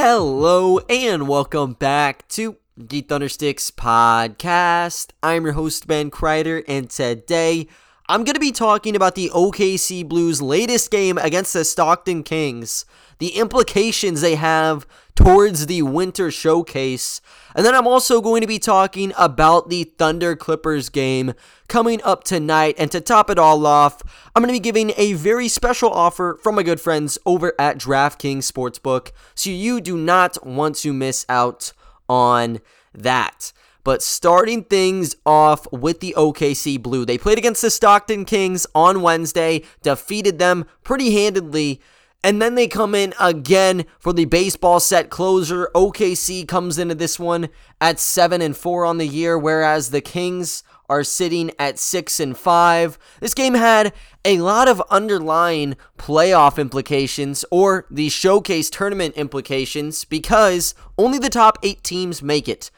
Hello and welcome back to the Thundersticks podcast. I'm your host, Ben Kreider, and today I'm going to be talking about the OKC Blues' latest game against the Stockton Kings, the implications they have towards the winter showcase, and then I'm also going to be talking about the Thunder Clippers game coming up tonight. And to top it all off, I'm going to be giving a very special offer from my good friends over at DraftKings Sportsbook, so you do not want to miss out on that. But starting things off with the OKC Blue, they played against the Stockton Kings on Wednesday, defeated them pretty handedly. And then they come in again for the baseball set closer. OKC comes into this one at 7 and 4 on the year whereas the Kings are sitting at 6 and 5. This game had a lot of underlying playoff implications or the showcase tournament implications because only the top 8 teams make it.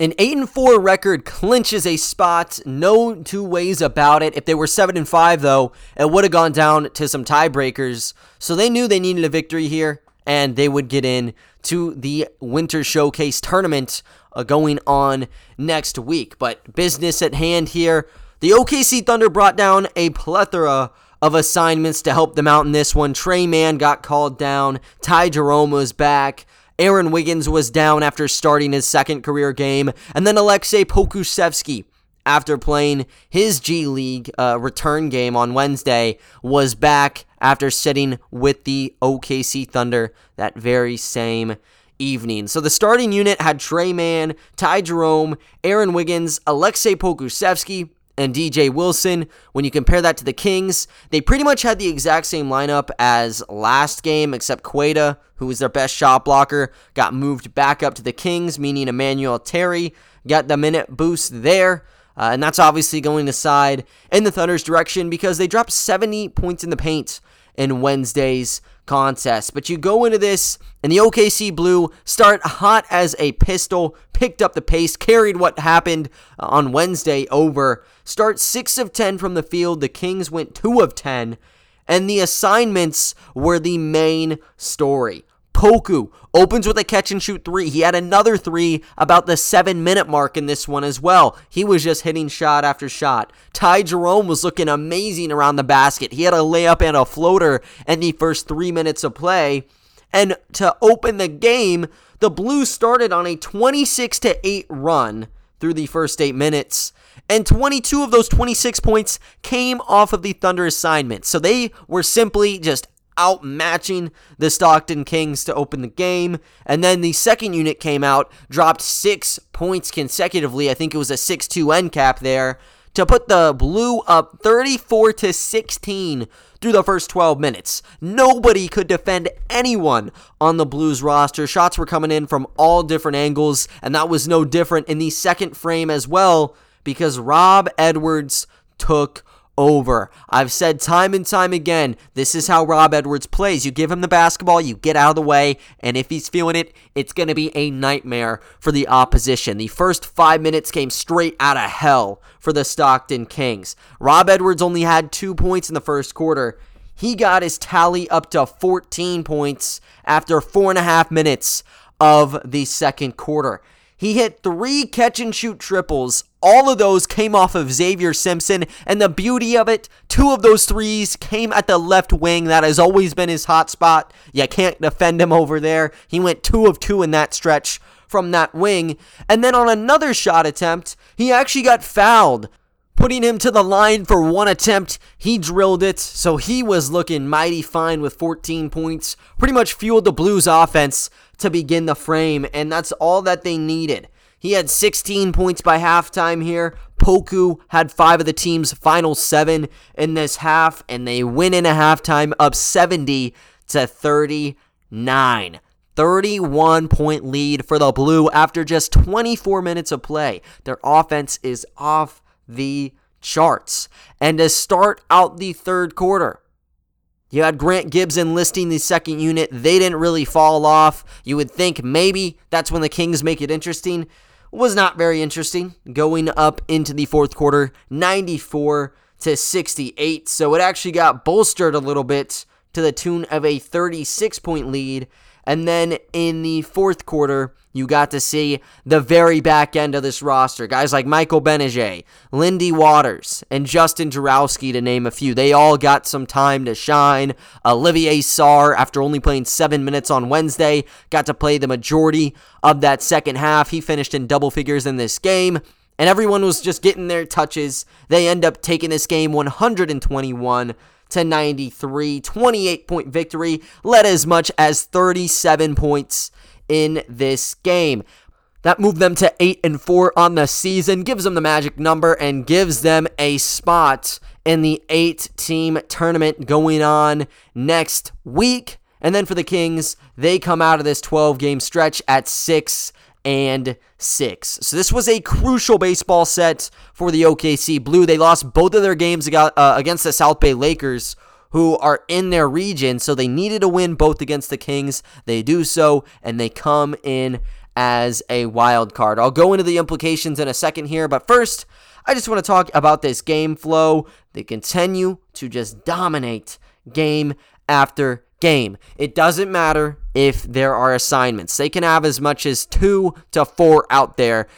An 8 and 4 record clinches a spot, no two ways about it. If they were 7 and 5 though, it would have gone down to some tiebreakers. So they knew they needed a victory here and they would get in to the Winter Showcase tournament uh, going on next week. But business at hand here. The OKC Thunder brought down a plethora of assignments to help them out in this one. Tre Mann got called down. Ty Jerome was back. Aaron Wiggins was down after starting his second career game, and then Alexei Pokusevski after playing his G League uh, return game on Wednesday, was back after sitting with the OKC Thunder that very same evening. So the starting unit had Tre Mann, Ty Jerome, Aaron Wiggins, Alexei Pokusevski, and DJ Wilson. When you compare that to the Kings, they pretty much had the exact same lineup as last game, except Queta, who was their best shot blocker, got moved back up to the Kings, meaning Emmanuel Terry got the minute boost there. Uh, and that's obviously going to side in the Thunder's direction because they dropped 70 points in the paint in Wednesday's contest. But you go into this, and the OKC Blue start hot as a pistol, picked up the pace, carried what happened uh, on Wednesday over. Start 6 of 10 from the field. The Kings went 2 of 10. And the assignments were the main story. Poku opens with a catch and shoot three. He had another three about the seven minute mark in this one as well. He was just hitting shot after shot. Ty Jerome was looking amazing around the basket. He had a layup and a floater in the first three minutes of play. And to open the game, the Blues started on a 26 to 8 run through the first eight minutes. And 22 of those 26 points came off of the Thunder assignment. So they were simply just outmatching the Stockton Kings to open the game. And then the second unit came out, dropped six points consecutively. I think it was a 6 2 end cap there to put the Blue up 34 to 16 through the first 12 minutes. Nobody could defend anyone on the Blues roster. Shots were coming in from all different angles, and that was no different in the second frame as well because Rob Edwards took over. I've said time and time again, this is how Rob Edwards plays. You give him the basketball, you get out of the way, and if he's feeling it, it's going to be a nightmare for the opposition. The first five minutes came straight out of hell for the Stockton Kings. Rob Edwards only had two points in the first quarter. He got his tally up to 14 points after four and a half minutes of the second quarter. He hit three catch and shoot triples. All of those came off of Xavier Simpson. And the beauty of it, two of those threes came at the left wing. That has always been his hot spot. You can't defend him over there. He went two of two in that stretch from that wing. And then on another shot attempt, he actually got fouled putting him to the line for one attempt. He drilled it, so he was looking mighty fine with 14 points. Pretty much fueled the Blues offense to begin the frame, and that's all that they needed. He had 16 points by halftime here. Poku had five of the team's final seven in this half, and they win in a halftime up 70 to 39. 31 point lead for the Blue after just 24 minutes of play. Their offense is off the charts. And to start out the third quarter, you had Grant Gibbs enlisting the second unit. They didn't really fall off. You would think maybe that's when the Kings make it interesting. Was not very interesting. Going up into the fourth quarter, 94 to 68. So it actually got bolstered a little bit to the tune of a 36 point lead And then in the fourth quarter, you got to see the very back end of this roster. Guys like Michael Gbinije, Lindy Waters, and Justin Jaworski, to name a few. They all got some time to shine. Olivier Sarr, after only playing seven minutes on Wednesday, got to play the majority of that second half. He finished in double figures in this game and everyone was just getting their touches. They end up taking this game 121 to 93, 28 point victory, led as much as 37 points in this game. That moved them to 8 and 4 on the season, gives them the magic number and gives them a spot in the 8 team tournament going on next week. And then for the Kings, they come out of this 12 game stretch at 6 and six. So this was a crucial baseball set for the OKC Blue. They lost both of their games uh, against the South Bay Lakers, who are in their region. So they needed to win both against the Kings. They do so, and they come in as a wild card. I'll go into the implications in a second here, but first, I just want to talk about this game flow. They continue to just dominate game after game. It doesn't matter if there are assignments. They can have as much as two to four out there.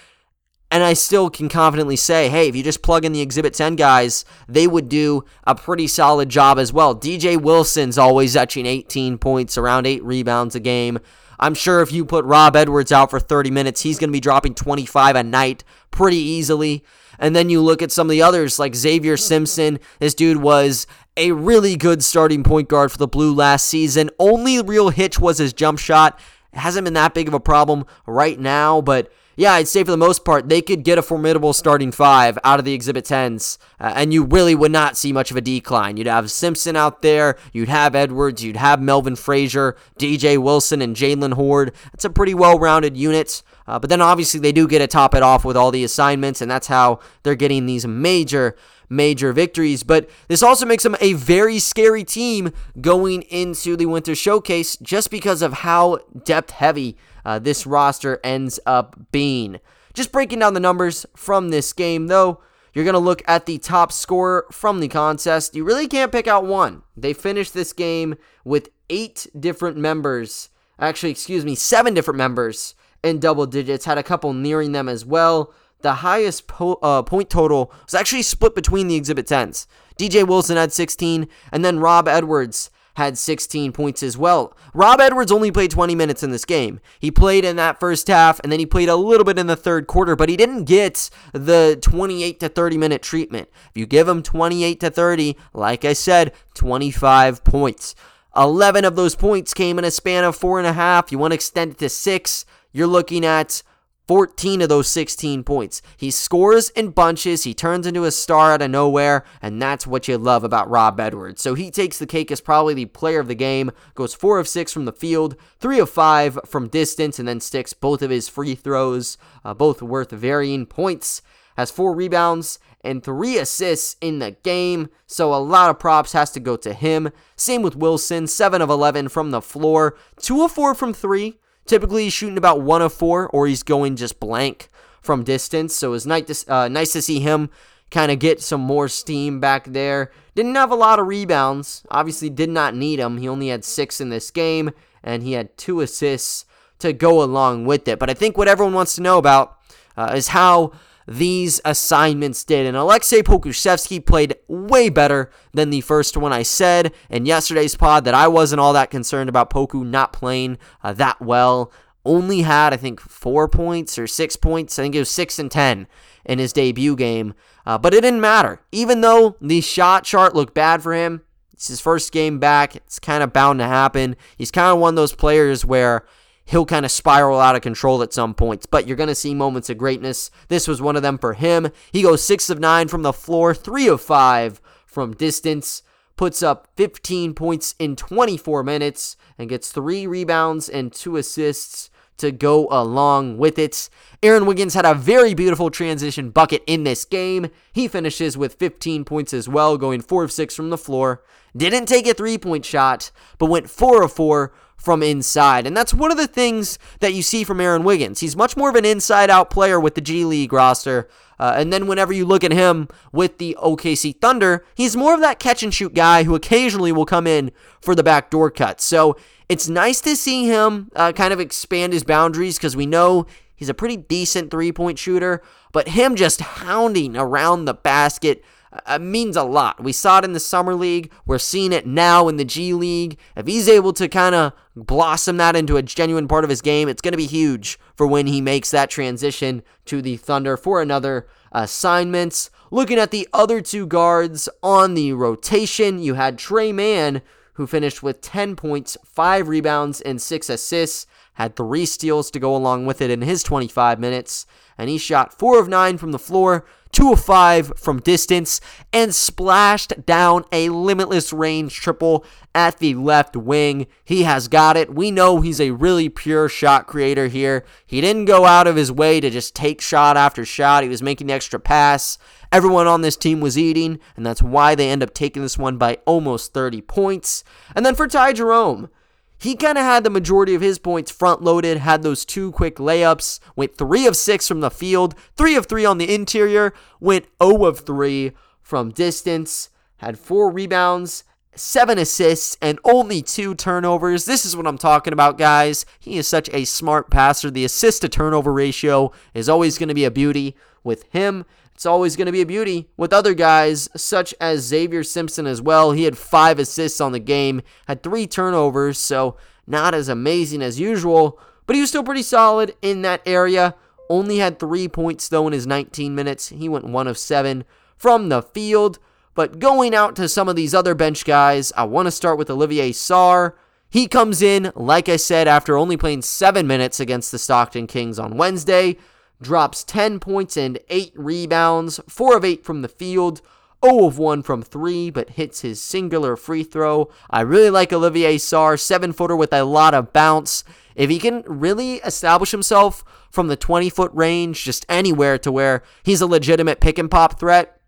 And I still can confidently say, hey, if you just plug in the Exhibit 10 guys, they would do a pretty solid job as well. DJ Wilson's always etching 18 points, around eight rebounds a game. I'm sure if you put Rob Edwards out for 30 minutes, he's going to be dropping 25 a night pretty easily. And then you look at some of the others like Xavier Simpson. This dude was a really good starting point guard for the Blue last season. Only real hitch was his jump shot. It hasn't been that big of a problem right now, but yeah, I'd say for the most part, they could get a formidable starting five out of the Exhibit 10s, uh, and you really would not see much of a decline. You'd have Simpson out there, you'd have Edwards, you'd have Melvin Frazier, DJ Wilson, and Jalen Hoard. That's a pretty well rounded unit. Uh, but then obviously they do get to top it off with all the assignments, and that's how they're getting these major major victories. But this also makes them a very scary team going into the Winter Showcase just because of how depth heavy uh, this roster ends up being. Just breaking down the numbers from this game, though, you're going to look at the top scorer from the contest. You really can't pick out one. They finished this game with eight different members, actually, excuse me, seven different members in double digits, had a couple nearing them as well the highest po- uh, point total was actually split between the Exhibit 10s. DJ Wilson had 16, and then Rob Edwards had 16 points as well. Rob Edwards only played 20 minutes in this game. He played in that first half, and then he played a little bit in the third quarter, but he didn't get the 28 to 30 minute treatment. If you give him 28 to 30, like I said, 25 points. 11 of those points came in a span of four and a half. You want to extend it to six, you're looking at 14 of those 16 points. He scores in bunches, he turns into a star out of nowhere, and that's what you love about Rob Edwards. So he takes the cake as probably the player of the game, goes 4 of 6 from the field, 3 of 5 from distance, and then sticks both of his free throws, uh, both worth varying points. Has 4 rebounds and 3 assists in the game, so a lot of props has to go to him. Same with Wilson, 7 of 11 from the floor, 2 of 4 from 3. Typically, he's shooting about one of four, or he's going just blank from distance. So it's nice to, uh, nice to see him kind of get some more steam back there. Didn't have a lot of rebounds. Obviously, did not need them. He only had six in this game, and he had two assists to go along with it. But I think what everyone wants to know about uh, is how these assignments did. And Alexei Pokusevski played way better than the first one I said in yesterday's pod that I wasn't all that concerned about Poku not playing uh, that well. Only had, I think, four points or six points. I think it was six and ten in his debut game. Uh, but it didn't matter. Even though the shot chart looked bad for him, it's his first game back. It's kind of bound to happen. He's kind of one of those players where he'll kind of spiral out of control at some points, but you're going to see moments of greatness. This was one of them for him. He goes 6 of 9 from the floor, 3 of 5 from distance, puts up 15 points in 24 minutes, and gets 3 rebounds and 2 assists to go along with it. Aaron Wiggins had a very beautiful transition bucket in this game. He finishes with 15 points as well, going 4 of 6 from the floor. Didn't take a three point shot, but went 4 of 4 from inside. And that's one of the things that you see from Aaron Wiggins. He's much more of an inside out player with the G League roster. Uh, and then whenever you look at him with the OKC Thunder, he's more of that catch and shoot guy who occasionally will come in for the backdoor cut. So it's nice to see him uh, kind of expand his boundaries because we know he's a pretty decent three point shooter, but him just hounding around the basket uh, means a lot. We saw it in the Summer League. We're seeing it now in the G League. If he's able to kind of blossom that into a genuine part of his game, it's going to be huge for when he makes that transition to the Thunder for another assignment. Looking at the other two guards on the rotation, you had Tre Mann, who finished with 10 points, 5 rebounds, and 6 assists, had 3 steals to go along with it in his 25 minutes, and he shot 4 of 9 from the floor, 2 of 5 from distance, and splashed down a limitless range triple at the left wing. He has got it. We know he's a really pure shot creator here. He didn't go out of his way to just take shot after shot, he was making the extra pass. Everyone on this team was eating, and that's why they end up taking this one by almost 30 points. And then for Ty Jerome, he kind of had the majority of his points front loaded, had those two quick layups, went 3 of 6 from the field, 3 of 3 on the interior, went 0 of 3 from distance, had 4 rebounds, 7 assists, and only 2 turnovers. This is what I'm talking about, guys. He is such a smart passer. The assist to turnover ratio is always going to be a beauty with him. It's always going to be a beauty with other guys, such as Xavier Simpson as well. He had five assists on the game, had three turnovers, so not as amazing as usual, but he was still pretty solid in that area. Only had three points though in his 19 minutes. He went one of seven from the field. But going out to some of these other bench guys, I want to start with Olivier Sarr. He comes in, like I said, after only playing seven minutes against the Stockton Kings on Wednesday drops 10 points and 8 rebounds, 4 of 8 from the field, 0 of 1 from 3, but hits his singular free throw. I really like Olivier Sarr, 7 footer with a lot of bounce. If he can really establish himself from the 20 foot range, just anywhere to where he's a legitimate pick and pop threat,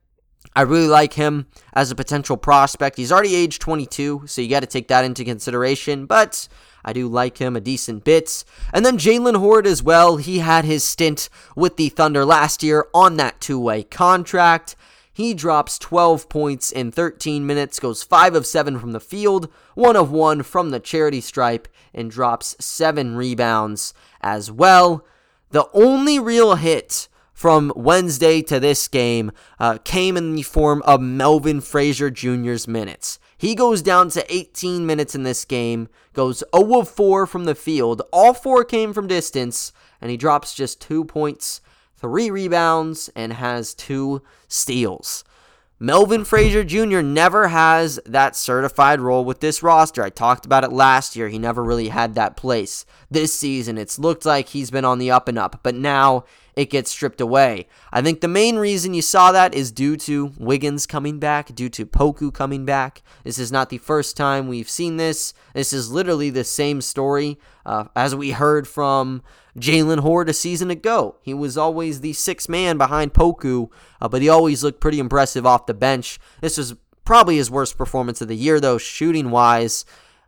I really like him as a potential prospect. He's already age 22, so you got to take that into consideration, but I do like him a decent bit. And then Jalen Hoard as well. He had his stint with the Thunder last year on that two way contract. He drops 12 points in 13 minutes, goes 5 of 7 from the field, 1 of 1 from the charity stripe, and drops 7 rebounds as well. The only real hit from Wednesday to this game uh, came in the form of Melvin Frazier Jr.'s minutes. He goes down to 18 minutes in this game, goes 0 of 4 from the field. All four came from distance, and he drops just two points, three rebounds, and has two steals. Melvin Frazier Jr. never has that certified role with this roster. I talked about it last year. He never really had that place. This season, it's looked like he's been on the up and up, but now it gets stripped away. I think the main reason you saw that is due to Wiggins coming back, due to Poku coming back. This is not the first time we've seen this. This is literally the same story uh, as we heard from Jalen Hoard a season ago. He was always the sixth man behind Poku, uh, but he always looked pretty impressive off the bench. This was probably his worst performance of the year, though, shooting wise.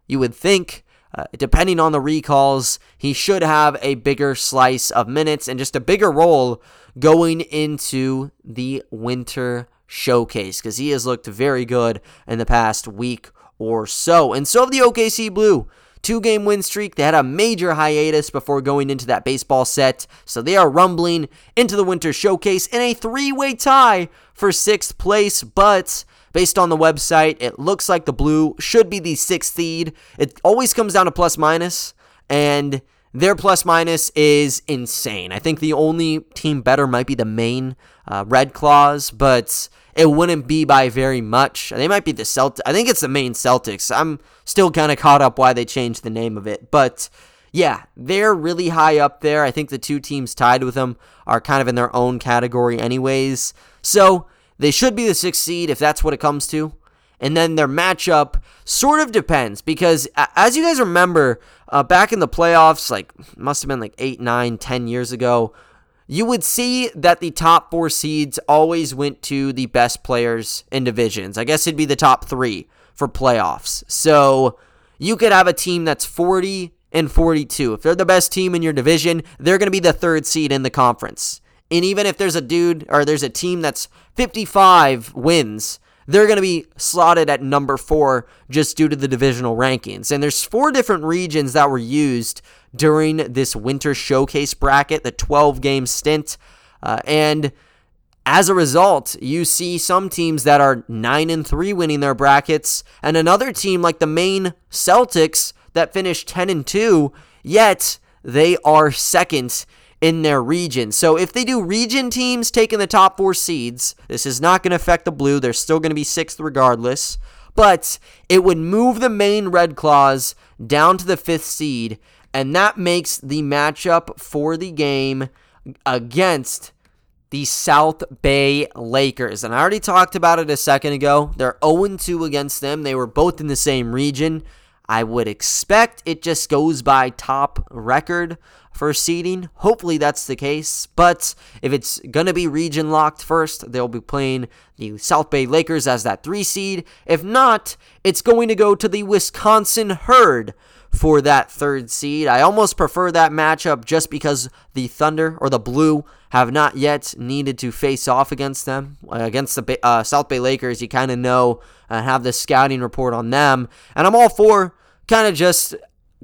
You would think uh, depending on the recalls, he should have a bigger slice of minutes and just a bigger role going into the winter showcase because he has looked very good in the past week or so. And so have the OKC Blue. Two game win streak. They had a major hiatus before going into that baseball set. So they are rumbling into the winter showcase in a three way tie for sixth place. But Based on the website, it looks like the blue should be the sixth seed. It always comes down to plus minus, and their plus minus is insane. I think the only team better might be the Maine uh, Red Claws, but it wouldn't be by very much. They might be the Celtics. I think it's the Maine Celtics. I'm still kind of caught up why they changed the name of it, but yeah, they're really high up there. I think the two teams tied with them are kind of in their own category, anyways. So they should be the sixth seed if that's what it comes to. And then their matchup sort of depends because, as you guys remember, uh, back in the playoffs, like must have been like eight, nine, ten years ago, you would see that the top four seeds always went to the best players in divisions. I guess it'd be the top three for playoffs. So you could have a team that's 40 and 42. If they're the best team in your division, they're going to be the third seed in the conference. And even if there's a dude or there's a team that's 55 wins, they're going to be slotted at number four just due to the divisional rankings. And there's four different regions that were used during this winter showcase bracket, the 12 game stint. Uh, and as a result, you see some teams that are 9 and 3 winning their brackets, and another team like the Maine Celtics that finished 10 and 2, yet they are second in their region. So if they do region teams taking the top four seeds, this is not going to affect the blue. They're still going to be sixth regardless. But it would move the Maine Red Claws down to the fifth seed, and that makes the matchup for the game against the South Bay Lakers. And I already talked about it a second ago. They're 0 2 against them. They were both in the same region. I would expect it just goes by top record for seeding. Hopefully that's the case. But if it's going to be region locked first, they'll be playing the South Bay Lakers as that three seed. If not, it's going to go to the Wisconsin Herd for that third seed. I almost prefer that matchup just because the Thunder or the Blue have not yet needed to face off against them. Uh, against the uh, South Bay Lakers, you kind of know and have the scouting report on them. And I'm all for kind of just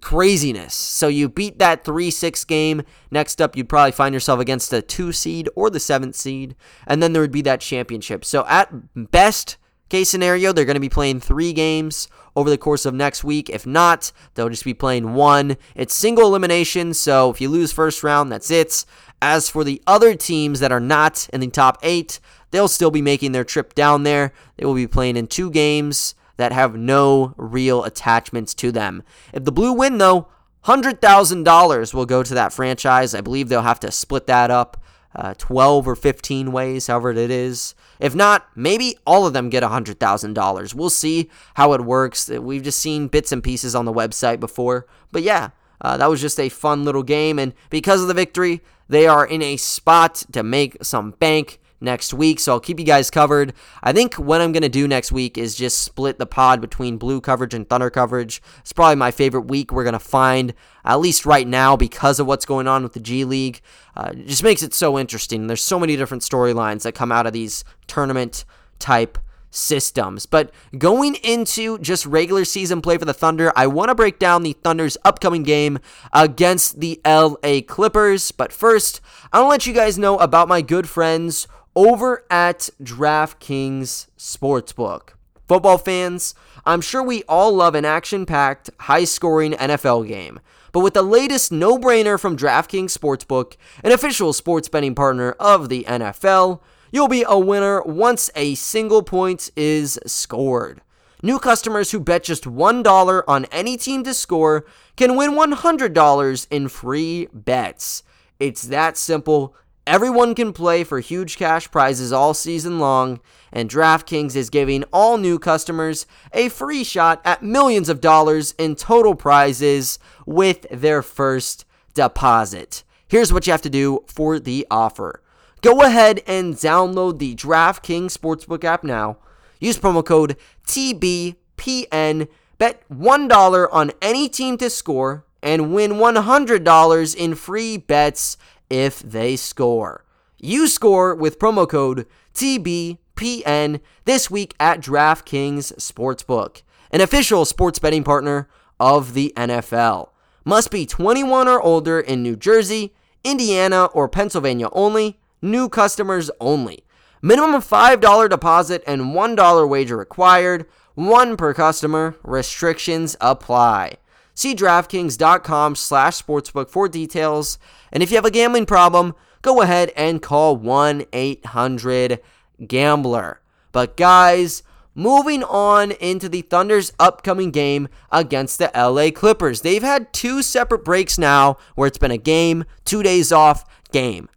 craziness. So you beat that 3 6 game. Next up, you'd probably find yourself against the 2 seed or the 7th seed. And then there would be that championship. So at best case scenario, they're going to be playing three games over the course of next week. If not, they'll just be playing one. It's single elimination. So if you lose first round, that's it. As for the other teams that are not in the top eight, they'll still be making their trip down there. They will be playing in two games that have no real attachments to them. If the Blue win, though, $100,000 will go to that franchise. I believe they'll have to split that up uh, 12 or 15 ways, however it is. If not, maybe all of them get $100,000. We'll see how it works. We've just seen bits and pieces on the website before. But yeah, uh, that was just a fun little game. And because of the victory, they are in a spot to make some bank next week. So I'll keep you guys covered. I think what I'm going to do next week is just split the pod between blue coverage and thunder coverage. It's probably my favorite week we're going to find, at least right now, because of what's going on with the G League. Uh, just makes it so interesting. There's so many different storylines that come out of these tournament type systems. But going into just regular season play for the Thunder, I want to break down the Thunder's upcoming game against the LA Clippers. But first, I want to let you guys know about my good friends over at DraftKings Sportsbook. Football fans, I'm sure we all love an action packed, high scoring NFL game. But with the latest no brainer from DraftKings Sportsbook, an official sports betting partner of the NFL, you'll be a winner once a single point is scored. New customers who bet just $1 on any team to score can win $100 in free bets. It's that simple Everyone can play for huge cash prizes all season long, and DraftKings is giving all new customers a free shot at millions of dollars in total prizes with their first deposit. Here's what you have to do for the offer go ahead and download the DraftKings Sportsbook app now. Use promo code TBPN, bet $1 on any team to score, and win $100 in free bets if they score. You score with promo code TBPN this week at DraftKings Sportsbook, an official sports betting partner of the NFL. Must be 21 or older in New Jersey, Indiana, or Pennsylvania only. New customers only. Minimum $5 deposit and $1 wager required. One per customer. Restrictions apply. See DraftKings.com slash sportsbook for details. And if you have a gambling problem, go ahead and call 1 800 Gambler. But guys, moving on into the Thunder's upcoming game against the LA Clippers. They've had two separate breaks now where it's been a game, two days off, game.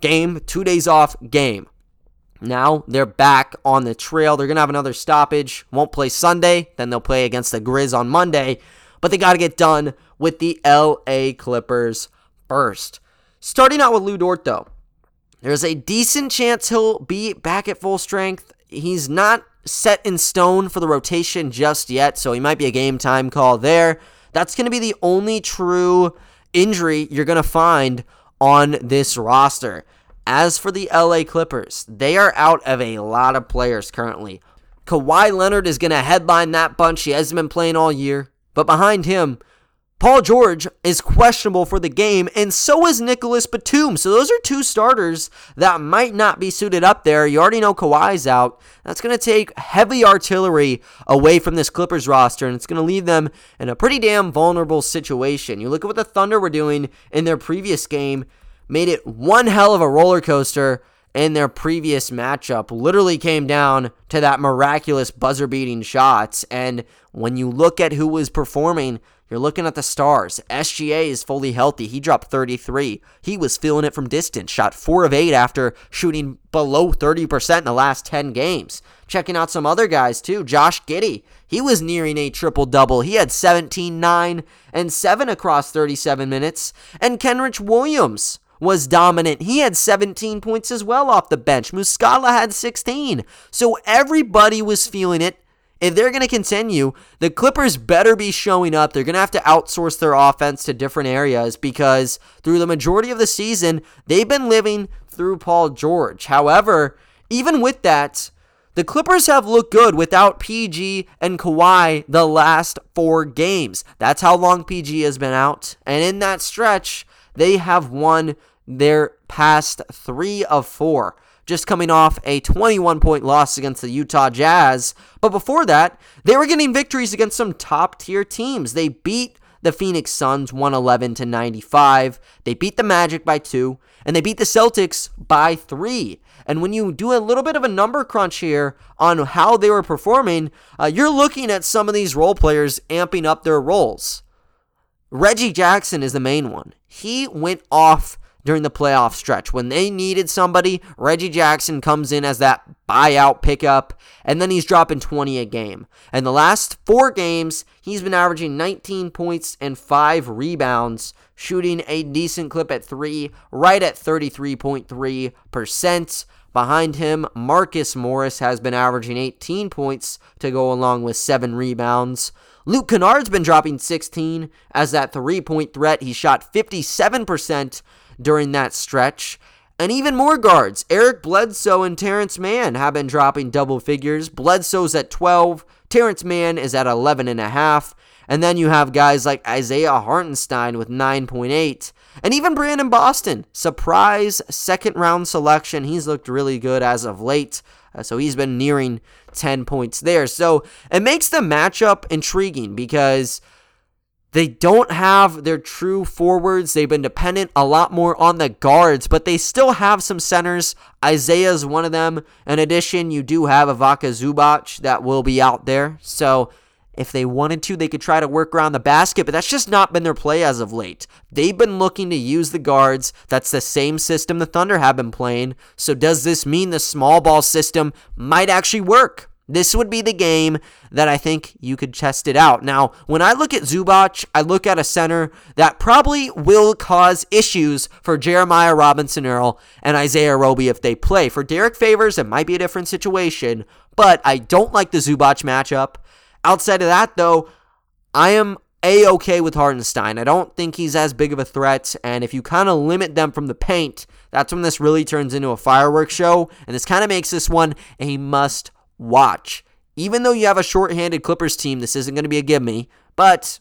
Game, two days off, game. Now they're back on the trail. They're going to have another stoppage. Won't play Sunday. Then they'll play against the Grizz on Monday but they got to get done with the LA Clippers first. Starting out with Lu Dort, though, there's a decent chance he'll be back at full strength. He's not set in stone for the rotation just yet, so he might be a game time call there. That's going to be the only true injury you're going to find on this roster. As for the LA Clippers, they are out of a lot of players currently. Kawhi Leonard is going to headline that bunch. He hasn't been playing all year. But behind him, Paul George is questionable for the game, and so is Nicolas Batum. So those are two starters that might not be suited up there. You already know Kawhi's out. That's going to take heavy artillery away from this Clippers roster, and it's going to leave them in a pretty damn vulnerable situation. You look at what the Thunder were doing in their previous game, made it one hell of a roller coaster in their previous matchup literally came down to that miraculous buzzer beating shots. And when you look at who was performing, you're looking at the stars. SGA is fully healthy. He dropped 33. He was feeling it from distance. Shot 4 of 8 after shooting below 30% in the last 10 games. Checking out some other guys too. Josh Giddey. He was nearing a triple double. He had 17, 9, and 7 across 37 minutes. And Kenrich Williams was dominant. He had 17 points as well off the bench. Muscala had 16. So everybody was feeling it if they're going to continue, the Clippers better be showing up. They're going to have to outsource their offense to different areas because through the majority of the season, they've been living through Paul George. However, even with that, the Clippers have looked good without PG and Kawhi the last four games. That's how long PG has been out. And in that stretch, they have won their past three of four just coming off a 21 point loss against the Utah Jazz. But before that, they were getting victories against some top tier teams. They beat the Phoenix Suns 111 to 95. They beat the Magic by 2 and they beat the Celtics by 3. And when you do a little bit of a number crunch here on how they were performing, uh, you're looking at some of these role players amping up their roles. Reggie Jackson is the main one. He went off during the playoff stretch. When they needed somebody, Reggie Jackson comes in as that buyout pickup, and then he's dropping 20 a game. And the last four games, he's been averaging 19 points and five rebounds, shooting a decent clip at three, right at 33.3%. Behind him, Marcus Morris has been averaging 18 points to go along with seven rebounds. Luke Kennard's been dropping 16 as that three point threat. He shot 57% during that stretch. And even more guards, Eric Bledsoe and Terrence Mann have been dropping double figures. Bledsoe's at 12, Terrence Mann is at 11 and a half. And then you have guys like Isaiah Hartenstein with 9.8. And even Brandon Boston, surprise second round selection. He's looked really good as of late. Uh, so he's been nearing 10 points there. So it makes the matchup intriguing because they don't have their true forwards. They've been dependent a lot more on the guards, but they still have some centers. Isaiah's one of them. In addition, you do have Ivica Zubac that will be out there. So if they wanted to, they could try to work around the basket, but that's just not been their play as of late. They've been looking to use the guards. That's the same system the Thunder have been playing. So does this mean the small ball system might actually work? This would be the game that I think you could test it out. Now, when I look at Zubac, I look at a center that probably will cause issues for Jeremiah Robinson Earl and Isaiah Roby if they play. For Derrick Favors, it might be a different situation, but I don't like the Zubac matchup. Outside of that, though, I am a okay with Hartenstein. I don't think he's as big of a threat, and if you kind of limit them from the paint, that's when this really turns into a fireworks show, and this kind of makes this one a must watch. Even though you have a short-handed Clippers team, this isn't going to be a give me, but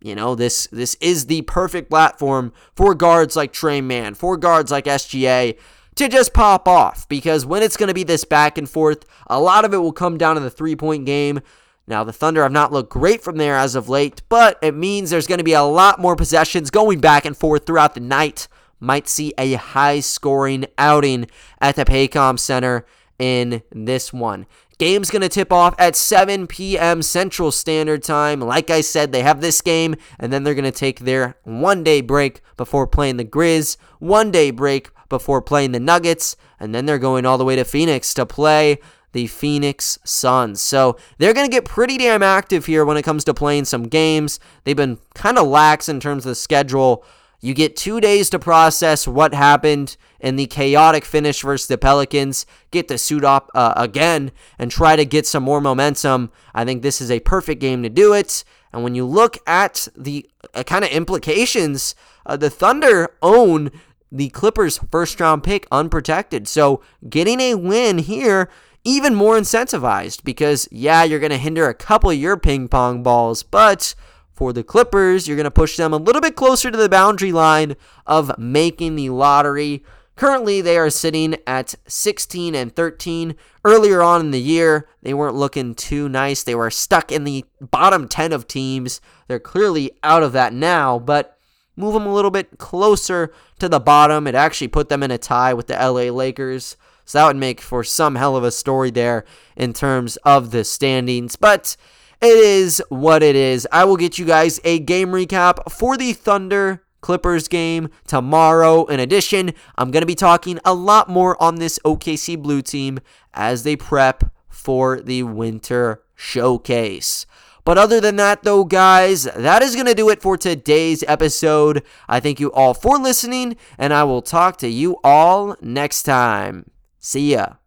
you know, this this is the perfect platform for guards like Tre Mann, for guards like SGA to just pop off because when it's going to be this back and forth, a lot of it will come down to the three-point game. Now, the Thunder have not looked great from there as of late, but it means there's going to be a lot more possessions going back and forth throughout the night. Might see a high scoring outing at the Paycom Center in this one. Game's going to tip off at 7 p.m. Central Standard Time. Like I said, they have this game, and then they're going to take their one day break before playing the Grizz, one day break before playing the Nuggets, and then they're going all the way to Phoenix to play the Phoenix Suns. So they're going to get pretty damn active here when it comes to playing some games. They've been kind of lax in terms of the schedule you get two days to process what happened in the chaotic finish versus the Pelicans. Get the suit up uh, again and try to get some more momentum. I think this is a perfect game to do it. And when you look at the uh, kind of implications, uh, the Thunder own the Clippers' first round pick unprotected. So getting a win here even more incentivized because, yeah, you're going to hinder a couple of your ping pong balls, but for the Clippers, you're going to push them a little bit closer to the boundary line of making the lottery. Currently, they are sitting at 16 and 13. Earlier on in the year, they weren't looking too nice. They were stuck in the bottom 10 of teams. They're clearly out of that now, but move them a little bit closer to the bottom. It actually put them in a tie with the LA Lakers. So that would make for some hell of a story there in terms of the standings. But it is what it is. I will get you guys a game recap for the Thunder Clippers game tomorrow. In addition, I'm going to be talking a lot more on this OKC Blue team as they prep for the winter showcase. But other than that, though, guys, that is going to do it for today's episode. I thank you all for listening, and I will talk to you all next time. See ya.